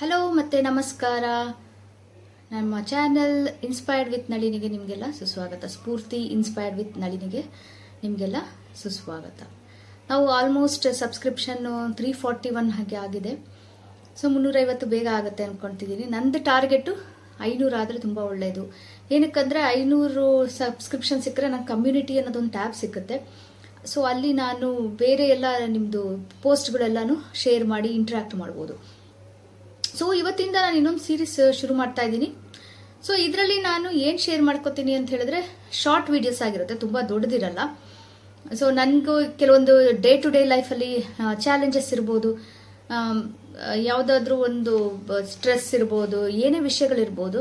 ನಮಸ್ತೆ ನಮಸ್ಕಾರ. ನಮ್ಮ ಚಾನೆಲ್ ಇನ್ಸ್ಪೈರ್ಡ್ ವಿತ್ ನಳಿನಿಗೆ ನಿಮಗೆಲ್ಲ ಸುಸ್ವಾಗತ. ಸ್ಫೂರ್ತಿ ಇನ್ಸ್ಪೈರ್ಡ್ ವಿತ್ ನಳಿನಿಗೆ ನಿಮಗೆಲ್ಲ ಸುಸ್ವಾಗತ. ನಾವು almost subscription three forty one ಹಾಗೆ ಆಗಿದೆ. ಸೊ ಮುನ್ನೂರೈವತ್ತು ಬೇಗ ಆಗುತ್ತೆ ಅಂದ್ಕೊಳ್ತಿದ್ದೀನಿ ನಂದು ಟಾರ್ಗೆಟು ಐನೂರು ಆದರೆ ತುಂಬ ಒಳ್ಳೆಯದು ಏನಕ್ಕಂದರೆ, ಐನೂರು ಸಬ್ಸ್ಕ್ರಿಪ್ಷನ್ ಸಿಕ್ಕರೆ ನಂಗೆ ಕಮ್ಯುನಿಟಿ ಅನ್ನೋದೊಂದು ಟ್ಯಾಬ್ ಸಿಗುತ್ತೆ ಸೊ ಅಲ್ಲಿ ನಾನು ಬೇರೆ ಎಲ್ಲ ನಿಮ್ಮದು ಪೋಸ್ಟ್ಗಳೆಲ್ಲನೂ ಶೇರ್ ಮಾಡಿ ಇಂಟ್ರ್ಯಾಕ್ಟ್ ಮಾಡ್ಬೋದು. ಸೊ ಇವತ್ತಿಂದ ನಾನು ಇನ್ನೊಂದು ಸೀರೀಸ್ ಶುರು ಮಾಡ್ತಾ ಇದ್ದೀನಿ. ಸೊ ಇದರಲ್ಲಿ ನಾನು ಏನು ಶೇರ್ ಮಾಡ್ಕೋತೀನಿ ಅಂತ ಹೇಳಿದ್ರೆ ಶಾರ್ಟ್ ವಿಡಿಯೋಸ್ ಆಗಿರುತ್ತೆ, ತುಂಬ ದೊಡ್ಡದಿರಲ್ಲ. ಸೊ ನನಗೂ ಕೆಲವೊಂದು ಡೇ ಟು ಡೇ ಲೈಫಲ್ಲಿ ಚಾಲೆಂಜಸ್ ಇರ್ಬೋದು ಯಾವುದಾದ್ರೂ ಒಂದು ಸ್ಟ್ರೆಸ್ ಇರ್ಬೋದು, ಏನೇ ವಿಷಯಗಳಿರ್ಬೋದು,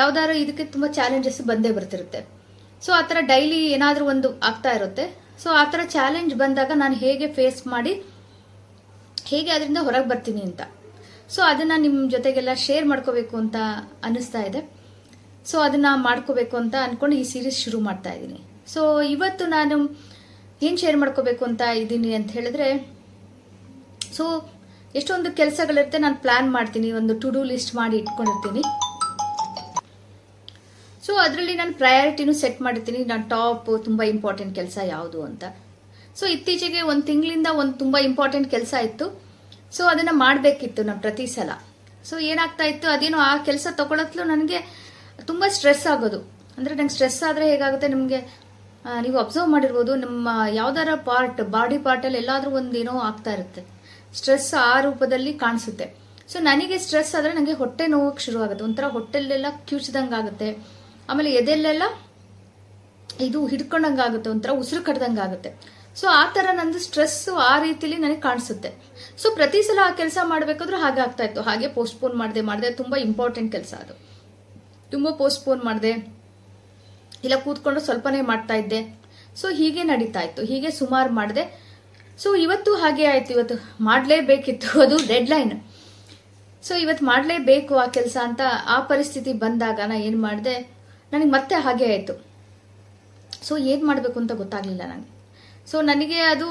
ಯಾವ್ದಾದ್ರು ಇದಕ್ಕೆ ತುಂಬ ಚಾಲೆಂಜಸ್ ಬಂದೇ ಬರ್ತಿರುತ್ತೆ. ಸೊ ಆ ಥರ ಡೈಲಿ ಏನಾದರೂ ಒಂದು ಆಗ್ತಾ ಇರುತ್ತೆ. ಸೊ ಆ ಥರ ಚಾಲೆಂಜ್ ಬಂದಾಗ ನಾನು ಹೇಗೆ ಫೇಸ್ ಮಾಡಿ, ಹೇಗೆ ಅದರಿಂದ ಹೊರಗೆ ಬರ್ತೀನಿ ಅಂತ. ಸೊ ಅದನ್ನ ನಿಮ್ಮ ಜೊತೆಗೆಲ್ಲ ಶೇರ್ ಮಾಡ್ಕೋಬೇಕು ಅಂತ ಅನಿಸ್ತಾ ಇದೆ. ಸೊ ಅದನ್ನ ಮಾಡ್ಕೋಬೇಕು ಅಂತ ಅನ್ಕೊಂಡು ಈ ಸೀರೀಸ್ ಶುರು ಮಾಡ್ತಾ ಇದ್ದೀನಿ. ಸೊ ಇವತ್ತು ನಾನು ಏನು ಶೇರ್ ಮಾಡ್ಕೋಬೇಕು ಅಂತ ಇದ್ದೀನಿ ಅಂತ ಹೇಳಿದ್ರೆ ಸೊ ಎಷ್ಟೊಂದು ಕೆಲಸಗಳಿರುತ್ತೆ ನಾನು ಪ್ಲಾನ್ ಮಾಡ್ತೀನಿ, ಒಂದು ಟು ಡೂ ಲಿಸ್ಟ್ ಮಾಡಿ ಇಟ್ಕೊಂಡಿರ್ತೀನಿ. ಸೊ ಅದರಲ್ಲಿ ನಾನು ಪ್ರಯಾರಿಟಿನೂ ಸೆಟ್ ಮಾಡಿರ್ತೀನಿ, ನಾನು ಟಾಪ್ ತುಂಬ ಇಂಪಾರ್ಟೆಂಟ್ ಕೆಲಸ ಯಾವುದು ಅಂತ. ಸೊ ಇತ್ತೀಚೆಗೆ ಒಂದು ತಿಂಗಳಿಂದ ಒಂದು ತುಂಬ ಇಂಪಾರ್ಟೆಂಟ್ ಕೆಲಸ ಇತ್ತು. ಸೊ ಅದನ್ನ ಮಾಡಬೇಕಿತ್ತು ನಾನು ಪ್ರತಿ ಸಲ. ಸೊ ಏನಾಗ್ತಾ ಇತ್ತು? ಅದೇನೋ ಆ ಕೆಲಸ ತಗೊಳತ್ಲು ನನಗೆ ತುಂಬ ಸ್ಟ್ರೆಸ್ ಆಗೋದು. ಅಂದರೆ ನಂಗೆ ಸ್ಟ್ರೆಸ್ ಆದರೆ ಹೇಗಾಗುತ್ತೆ? ನಿಮಗೆ ನೀವು ಅಬ್ಸರ್ವ್ ಮಾಡಿರ್ಬೋದು, ನಮ್ಮ ಯಾವ್ದಾರ ಪಾರ್ಟ್ ಬಾಡಿ ಪಾರ್ಟಲ್ಲಿ ಎಲ್ಲಾದ್ರೂ ಒಂದೇನೋ ಆಗ್ತಾ ಇರುತ್ತೆ. ಸ್ಟ್ರೆಸ್ ಆ ರೂಪದಲ್ಲಿ ಕಾಣಿಸುತ್ತೆ. ಸೊ ನನಗೆ ಸ್ಟ್ರೆಸ್ ಆದರೆ ನನಗೆ ಹೊಟ್ಟೆ ನೋವಕ್ಕೆ ಶುರು ಆಗುತ್ತೆ ಒಂಥರ ಹೊಟ್ಟೆಲೆಲ್ಲ ಕಿವುಚಿದಂಗೆ ಆಗುತ್ತೆ. ಆಮೇಲೆ ಎದೆಲ್ಲೆಲ್ಲ ಇದು ಹಿಡ್ಕೊಂಡಂಗೆ ಆಗುತ್ತೆ. ಒಂಥರ ಉಸಿರು ಕಟ್ಟದಂಗೆ ಆಗುತ್ತೆ. ಸೊ ಆ ಥರ ನಂದು ಸ್ಟ್ರೆಸ್ ಆ ರೀತಿಲಿ ನನಗೆ ಕಾಣಿಸುತ್ತೆ. ಸೊ ಪ್ರತಿ ಸಲ ಆ ಕೆಲಸ ಮಾಡಬೇಕಾದ್ರೂ ಹಾಗೆ ಆಗ್ತಾ ಇತ್ತು. ಹಾಗೆ ಪೋಸ್ಟ್ಪೋನ್ ಮಾಡಿದೆ ಮಾಡಿದೆ ತುಂಬ ಇಂಪಾರ್ಟೆಂಟ್ ಕೆಲಸ ಅದು. ತುಂಬ ಪೋಸ್ಟ್ಪೋನ್ ಮಾಡಿದೆ. ಇಲ್ಲ ಕೂತ್ಕೊಂಡು ಸ್ವಲ್ಪನೇ ಮಾಡ್ತಾ ಇದ್ದೆ. ಸೊ ಹೀಗೆ ನಡೀತಾ ಇತ್ತು. ಹೀಗೆ ಸುಮಾರು ಮಾಡಿದೆ. ಸೊ ಇವತ್ತು ಹಾಗೆ ಆಯ್ತು. ಇವತ್ತು ಮಾಡಲೇಬೇಕಿತ್ತು. ಅದು ಡೆಡ್ ಲೈನ್ ಸೊ ಇವತ್ತು ಮಾಡಲೇಬೇಕು ಆ ಕೆಲಸ ಅಂತ ಆ ಪರಿಸ್ಥಿತಿ ಬಂದಾಗ ನಾ ಏನು ಮಾಡಿದೆ? ನನಗೆ ಮತ್ತೆ ಹಾಗೆ ಆಯಿತು. ಸೊ ಏನು ಮಾಡಬೇಕು ಅಂತ ಗೊತ್ತಾಗಲಿಲ್ಲ ನನಗೆ ಸೊ ನನಗೆ ಅದು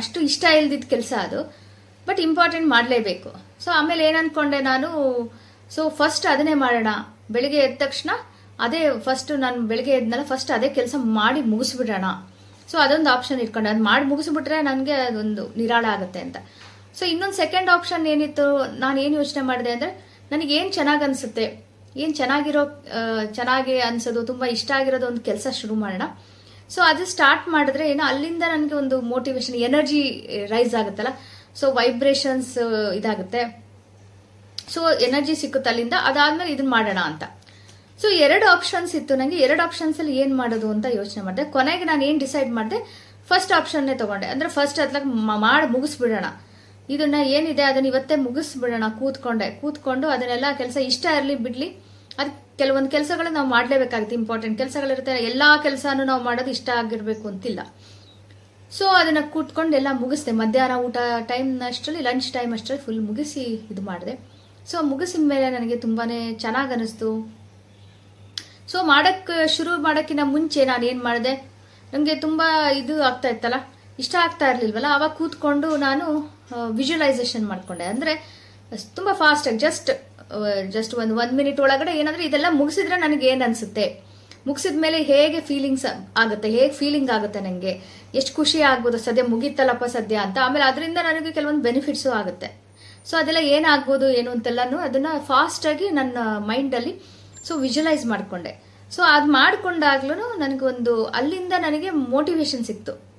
ಅಷ್ಟು ಇಷ್ಟ ಇಲ್ದಿದ್ದ ಕೆಲಸ ಅದು. ಬಟ್ ಇಂಪಾರ್ಟೆಂಟ್ ಮಾಡಲೇಬೇಕು. ಸೊ ಆಮೇಲೆ ಏನು ನಾನು ಸೊ ಫಸ್ಟ್ ಅದನ್ನೇ ಮಾಡೋಣ. ಬೆಳಿಗ್ಗೆ ಎದ್ದ ತಕ್ಷಣ ಅದೇ ಫಸ್ಟ್ ನಾನು ಬೆಳಿಗ್ಗೆ ಎದ್ನಲ್ಲ ಫಸ್ಟ್ ಅದೇ ಕೆಲಸ ಮಾಡಿ ಮುಗಿಸ್ಬಿಡೋಣ. ಸೊ ಅದೊಂದು ಆಪ್ಷನ್ ಇಟ್ಕೊಂಡೆ. ಅದು ಮಾಡಿ ಮುಗಿಸ್ಬಿಟ್ರೆ ನನಗೆ ಅದೊಂದು ನಿರಾಳ ಆಗುತ್ತೆ ಅಂತ. ಸೊ ಇನ್ನೊಂದು ಸೆಕೆಂಡ್ ಆಪ್ಷನ್ ಏನಿತ್ತು, ನಾನು ಏನು ಯೋಚನೆ ಮಾಡಿದೆ ಅಂದರೆ, ನನಗೆ ಏನು ಚೆನ್ನಾಗಿ ಅನಿಸುತ್ತೆ, ಏನು ಚೆನ್ನಾಗಿರೋ ಚೆನ್ನಾಗಿ ಅನಿಸೋದು, ತುಂಬ ಇಷ್ಟ ಆಗಿರೋದು ಒಂದು ಕೆಲಸ ಶುರು ಮಾಡೋಣ. ಸೊ ಅದು ಸ್ಟಾರ್ಟ್ ಮಾಡಿದ್ರೆ ಏನೋ ಅಲ್ಲಿಂದ ನನಗೆ ಒಂದು ಮೋಟಿವೇಶನ್ ಎನರ್ಜಿ ರೈಸ್ ಆಗುತ್ತಲ್ಲ? ಸೊ ವೈಬ್ರೇಷನ್ಸ್ ಇದಾಗುತ್ತೆ. ಸೊ ಎನರ್ಜಿ ಸಿಕ್ಕುತ್ತೆ ಅಲ್ಲಿಂದ. ಅದಾದ್ಮೇಲೆ ಇದನ್ನ ಮಾಡೋಣ ಅಂತ. ಸೊ ಎರಡು ಆಪ್ಷನ್ಸ್ ಇತ್ತು. ನನಗೆ ಎರಡು ಆಪ್ಷನ್ಸ್ ಅಲ್ಲಿ ಏನ್ ಮಾಡೋದು ಅಂತ ಯೋಚನೆ ಮಾಡಿದೆ. ಕೊನೆಗೆ ನಾನು ಏನ್ ಡಿಸೈಡ್ ಮಾಡಿದೆ? ಫಸ್ಟ್ ಆಪ್ಷನ್ನೇ ತಗೊಂಡೆ. ಅಂದ್ರೆ ಫಸ್ಟ್ ಅದ್ಲಾಗ ಮಾಡಿ ಮುಗಿಸ್ಬಿಡೋಣ. ಇದನ್ನ ಏನಿದೆ? ಅದನ್ನ ಇವತ್ತೇ ಮುಗಿಸ್ಬಿಡೋಣ. ಕೂತ್ಕೊಂಡೆ. ಕೂತ್ಕೊಂಡು ಅದನ್ನೆಲ್ಲ ಕೆಲಸ ಇಷ್ಟ ಇರಲಿ ಬಿಡ್ಲಿ. ಕೆಲವೊಂದು ಕೆಲಸಗಳು ನಾವು ಮಾಡಲೇಬೇಕಾಗುತ್ತೆ ಇಂಪಾರ್ಟೆಂಟ್ ಕೆಲಸಗಳಿರುತ್ತೆ, ಎಲ್ಲಾ ಕೆಲಸನೂ ನಾವು ಮಾಡೋದು ಇಷ್ಟ ಆಗಿರ್ಬೇಕು ಅಂತಿಲ್ಲ. ಸೊ ಅದನ್ನ ಕೂತ್ಕೊಂಡು ಎಲ್ಲ ಮುಗಿಸ್ದೆ. ಮಧ್ಯಾಹ್ನ ಊಟ ಟೈಮ್ ಅಷ್ಟರಲ್ಲಿ ಲಂಚ್ ಟೈಮ್ ಅಷ್ಟರಲ್ಲಿ ಫುಲ್ ಮುಗಿಸಿ ಇದು ಮಾಡಿದೆ. ಸೊ ಮುಗಿಸಿದ ಮೇಲೆ ನನಗೆ ತುಂಬಾನೇ ಚೆನ್ನಾಗಿ ಅನಿಸ್ತು. ಸೊ ಮಾಡಕ್, ಶುರು ಮಾಡೋಕ್ಕಿಂತ ಮುಂಚೆ ನಾನು ಏನು ಮಾಡಿದೆ? ನನಗೆ ತುಂಬಾ ಇದು ಆಗ್ತಾ ಇತ್ತಲ್ಲ? ಇಷ್ಟ ಆಗ್ತಾ ಇರಲಿಲ್ವಲ್ಲ? ಅವಾಗ ಕೂತ್ಕೊಂಡು ನಾನು ವಿಜುವಲೈಸೇಷನ್ ಮಾಡ್ಕೊಂಡೆ. ಅಂದ್ರೆ, ತುಂಬಾ ಫಾಸ್ಟಾಗಿ ಜಸ್ಟ್ ಜಸ್ಟ್ ಒಂದು ಒಂದ್ ಮಿನಿಟ್ ಒಳಗಡೆ ಏನಂದ್ರೆ ಇದೆಲ್ಲ ಮುಗಿಸಿದ್ರೆ ನನಗೆ ಏನ್ ಅನ್ಸುತ್ತೆ? ಮುಗಿಸಿದ ಮೇಲೆ ಹೇಗೆ ಫೀಲಿಂಗ್ಸ್ ಆಗುತ್ತೆ? ಹೇಗೆ ಫೀಲಿಂಗ್ ಆಗುತ್ತೆ ನನಗೆ ಎಷ್ಟು ಖುಷಿ ಆಗ್ಬೋದು? ಸದ್ಯ ಮುಗೀತಲ್ಲಪ್ಪ ಸದ್ಯ ಅಂತ. ಆಮೇಲೆ ಅದರಿಂದ ನನಗೆ ಕೆಲವೊಂದು ಬೆನಿಫಿಟ್ಸು ಆಗುತ್ತೆ. ಸೊ ಅದೆಲ್ಲ ಏನಾಗ್ಬೋದು ಏನು ಅಂತೆಲ್ಲನೂ ಅದನ್ನ ಫಾಸ್ಟ್ ಆಗಿ ನನ್ನ ಮೈಂಡ್ ಅಲ್ಲಿ ಸೊ ವಿಜುವಲೈಸ್ ಮಾಡ್ಕೊಂಡೆ. ಸೊ ಅದು ನನಗೆ ನನಗೊಂದು ಅಲ್ಲಿಂದ ನನಗೆ ಮೋಟಿವೇಶನ್ ಸಿಕ್ತು.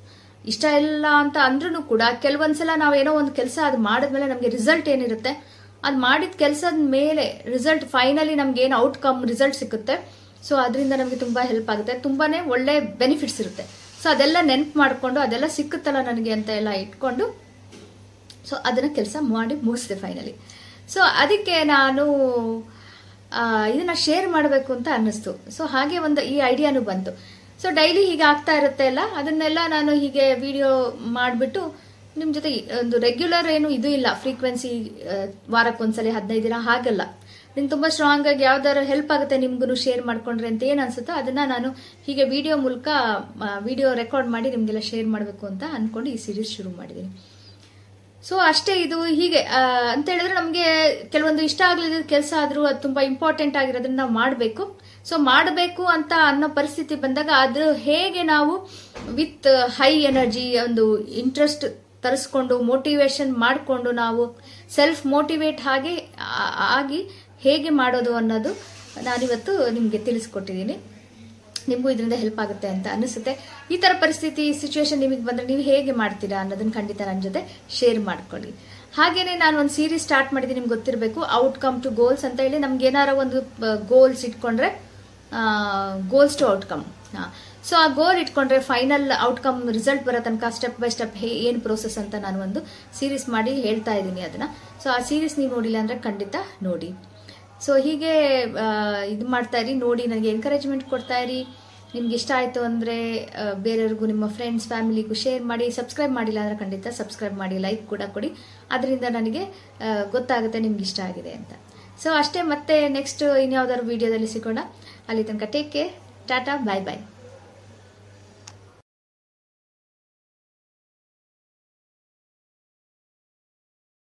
ಇಷ್ಟ ಇಲ್ಲ ಅಂತ ಅಂದ್ರೂ ಕೂಡ, ಕೆಲವೊಂದ್ಸಲ ನಾವೇನೋ ಒಂದು ಕೆಲಸ ಅದು ಮಾಡಿದ್ಮೇಲೆ ನಮಗೆ ರಿಸಲ್ಟ್ ಏನಿರುತ್ತೆ? ಅದು ಮಾಡಿದ ಕೆಲಸದ ಮೇಲೆ ರಿಸಲ್ಟ್ ಫೈನಲಿ ನಮ್ಗೆ ಏನು ಔಟ್ಕಮ್ ರಿಸಲ್ಟ್ ಸಿಗುತ್ತೆ ಸೊ ಅದರಿಂದ ನಮಗೆ ತುಂಬ ಹೆಲ್ಪ್ ಆಗುತ್ತೆ. ತುಂಬಾ ಒಳ್ಳೆ ಬೆನಿಫಿಟ್ಸ್ ಇರುತ್ತೆ. ಸೊ ಅದೆಲ್ಲ ನೆನಪು ಮಾಡಿಕೊಂಡು, ಅದೆಲ್ಲ ಸಿಕ್ಕುತ್ತಲ್ಲ ನನಗೆ ಅಂತ ಎಲ್ಲ ಇಟ್ಕೊಂಡು ಸೊ ಅದನ್ನ ಕೆಲಸ ಮಾಡಿ ಮುಗಿಸಿದೆ ಫೈನಲಿ ಸೊ ಅದಕ್ಕೆ ನಾನು ಇದನ್ನ ಶೇರ್ ಮಾಡಬೇಕು ಅಂತ ಅನ್ನಿಸ್ತು. ಸೊ ಹಾಗೆ ಒಂದು ಈ ಐಡಿಯಾನು ಬಂತು. ಸೊ ಡೈಲಿ ಹೀಗೆ ಆಗ್ತಾ ಇರುತ್ತೆ ಅಲ್ಲ? ಅದನ್ನೆಲ್ಲ ನಾನು ಹೀಗೆ ವಿಡಿಯೋ ಮಾಡಿಬಿಟ್ಟು ನಿಮ್ಮ ಜೊತೆ ಒಂದು ರೆಗ್ಯುಲರ್ ಏನು ಇದು ಇಲ್ಲ ಫ್ರೀಕ್ವೆನ್ಸಿ ವಾರಕ್ಕೊಂದ್ಸಲಿ ಹದಿನೈದು ದಿನ ಹಾಗಲ್ಲ. ನಿಮ್ಗೆ ತುಂಬ ಸ್ಟ್ರಾಂಗ್ ಆಗಿ ಯಾವ್ದಾರು ಹೆಲ್ಪ್ ಆಗುತ್ತೆ ನಿಮ್ಗೂ ಶೇರ್ ಮಾಡ್ಕೊಂಡ್ರೆ ಅಂತ ಏನು ಅನ್ಸುತ್ತೋ ಅದನ್ನ ನಾನು ಹೀಗೆ ವಿಡಿಯೋ ಮೂಲಕ ವಿಡಿಯೋ ರೆಕಾರ್ಡ್ ಮಾಡಿ ನಿಮಗೆಲ್ಲ ಶೇರ್ ಮಾಡಬೇಕು ಅಂತ ಅನ್ಕೊಂಡು ಈ ಸೀರೀಸ್ ಶುರು ಮಾಡಿದ್ದೀನಿ ಸೊ ಅಷ್ಟೇ ಇದು. ಹೀಗೆ ಅಂತ ಹೇಳಿದ್ರೆ ನಮಗೆ ಕೆಲವೊಂದು ಇಷ್ಟ ಆಗಲಿದ ಕೆಲಸ ಆದ್ರೂ ಅದು ತುಂಬಾ ಇಂಪಾರ್ಟೆಂಟ್ ಆಗಿರೋದನ್ನ ನಾವು ಮಾಡಬೇಕು. ಸೊ ಮಾಡಬೇಕು ಅಂತ ಅನ್ನೋ ಪರಿಸ್ಥಿತಿ ಬಂದಾಗ ಅದು ಹೇಗೆ ನಾವು ವಿತ್ ಹೈ ಎನರ್ಜಿ ಒಂದು ಇಂಟ್ರೆಸ್ಟ್ ತರಿಸ್ಕೊಂಡು ಮೋಟಿವೇಶನ್ ಮಾಡಿಕೊಂಡು ನಾವು ಸೆಲ್ಫ್ ಮೋಟಿವೇಟ್ ಹಾಗೆ ಆಗಿ ಹೇಗೆ ಮಾಡೋದು ಅನ್ನೋದು ನಾನಿವತ್ತು ನಿಮಗೆ ತಿಳಿಸ್ಕೊಟ್ಟಿದ್ದೀನಿ. ನಿಮಗೂ ಇದರಿಂದ ಹೆಲ್ಪ್ ಆಗುತ್ತೆ ಅಂತ ಅನಿಸುತ್ತೆ ಈ ಥರ ಪರಿಸ್ಥಿತಿ ಸಿಚುವೇಶನ್ ನಿಮಗೆ ಬಂದರೆ ನೀವು ಹೇಗೆ ಮಾಡ್ತೀರಾ ಅನ್ನೋದನ್ನು ಖಂಡಿತ ನನ್ನ ಜೊತೆ ಶೇರ್ ಮಾಡ್ಕೊಳ್ಳಿ. ಹಾಗೇನೆ ನಾನು ಒಂದು ಸೀರೀಸ್ ಸ್ಟಾರ್ಟ್ ಮಾಡಿದ್ದೀನಿ, ನಿಮ್ಗೆ ಗೊತ್ತಿರಬೇಕು. ಔಟ್ಕಮ್ ಟು ಗೋಲ್ಸ್ ಅಂತ ಹೇಳಿ ನಮ್ಗೆ ಏನಾರ ಒಂದು ಗೋಲ್ಸ್ ಇಟ್ಕೊಂಡ್ರೆ ಗೋಲ್ಸ್ ಟು ಔಟ್ಕಮ್ ಸೊ ಆ ಗೋಲ್ ಇಟ್ಕೊಂಡ್ರೆ ಫೈನಲ್ ಔಟ್ಕಮ್ ರಿಸಲ್ಟ್ ಬರೋ ತನಕ ಸ್ಟೆಪ್ ಬೈ ಸ್ಟೆಪ್ ಏನು ಪ್ರೋಸೆಸ್ ಅಂತ ನಾನು ಒಂದು ಸೀರೀಸ್ ಮಾಡಿ ಹೇಳ್ತಾ ಇದ್ದೀನಿ ಅದನ್ನ. ಸೊ ಆ ಸೀರೀಸ್ ನೀವು ನೋಡಿಲ್ಲ ಅಂದ್ರೆ ಖಂಡಿತ ನೋಡಿ. ಸೊ ಹೀಗೆ ಇದು ಮಾಡ್ತಾ ಇರಿ, ನೋಡಿ, ನನಗೆ ಎನ್ಕರೇಜ್ಮೆಂಟ್ ಕೊಡ್ತಾ ಇರಿ. ನಿಮ್ಗೆ ಇಷ್ಟ ಆಯಿತು ಅಂದರೆ ಬೇರೆಯವ್ರಿಗೂ, ನಿಮ್ಮ ಫ್ರೆಂಡ್ಸ್ ಫ್ಯಾಮಿಲಿಗೂ ಶೇರ್ ಮಾಡಿ ಸಬ್ಸ್ಕ್ರೈಬ್ ಮಾಡಿಲ್ಲ ಅಂದರೆ ಖಂಡಿತ ಸಬ್ಸ್ಕ್ರೈಬ್ ಮಾಡಿ ಲೈಕ್ ಕೂಡ ಕೊಡಿ. ಅದರಿಂದ ನನಗೆ ಗೊತ್ತಾಗುತ್ತೆ ನಿಮ್ಗೆ ಇಷ್ಟ ಆಗಿದೆ ಅಂತ. ಸೊ ಅಷ್ಟೇ ಮತ್ತೆ ನೆಕ್ಸ್ಟ್ ಇನ್ಯಾವುದಾದ್ರು ವೀಡಿಯೋದಲ್ಲಿ ಸಿಗೋಣ. ಅಲ್ಲಿ ತನಕ take care tata bye bye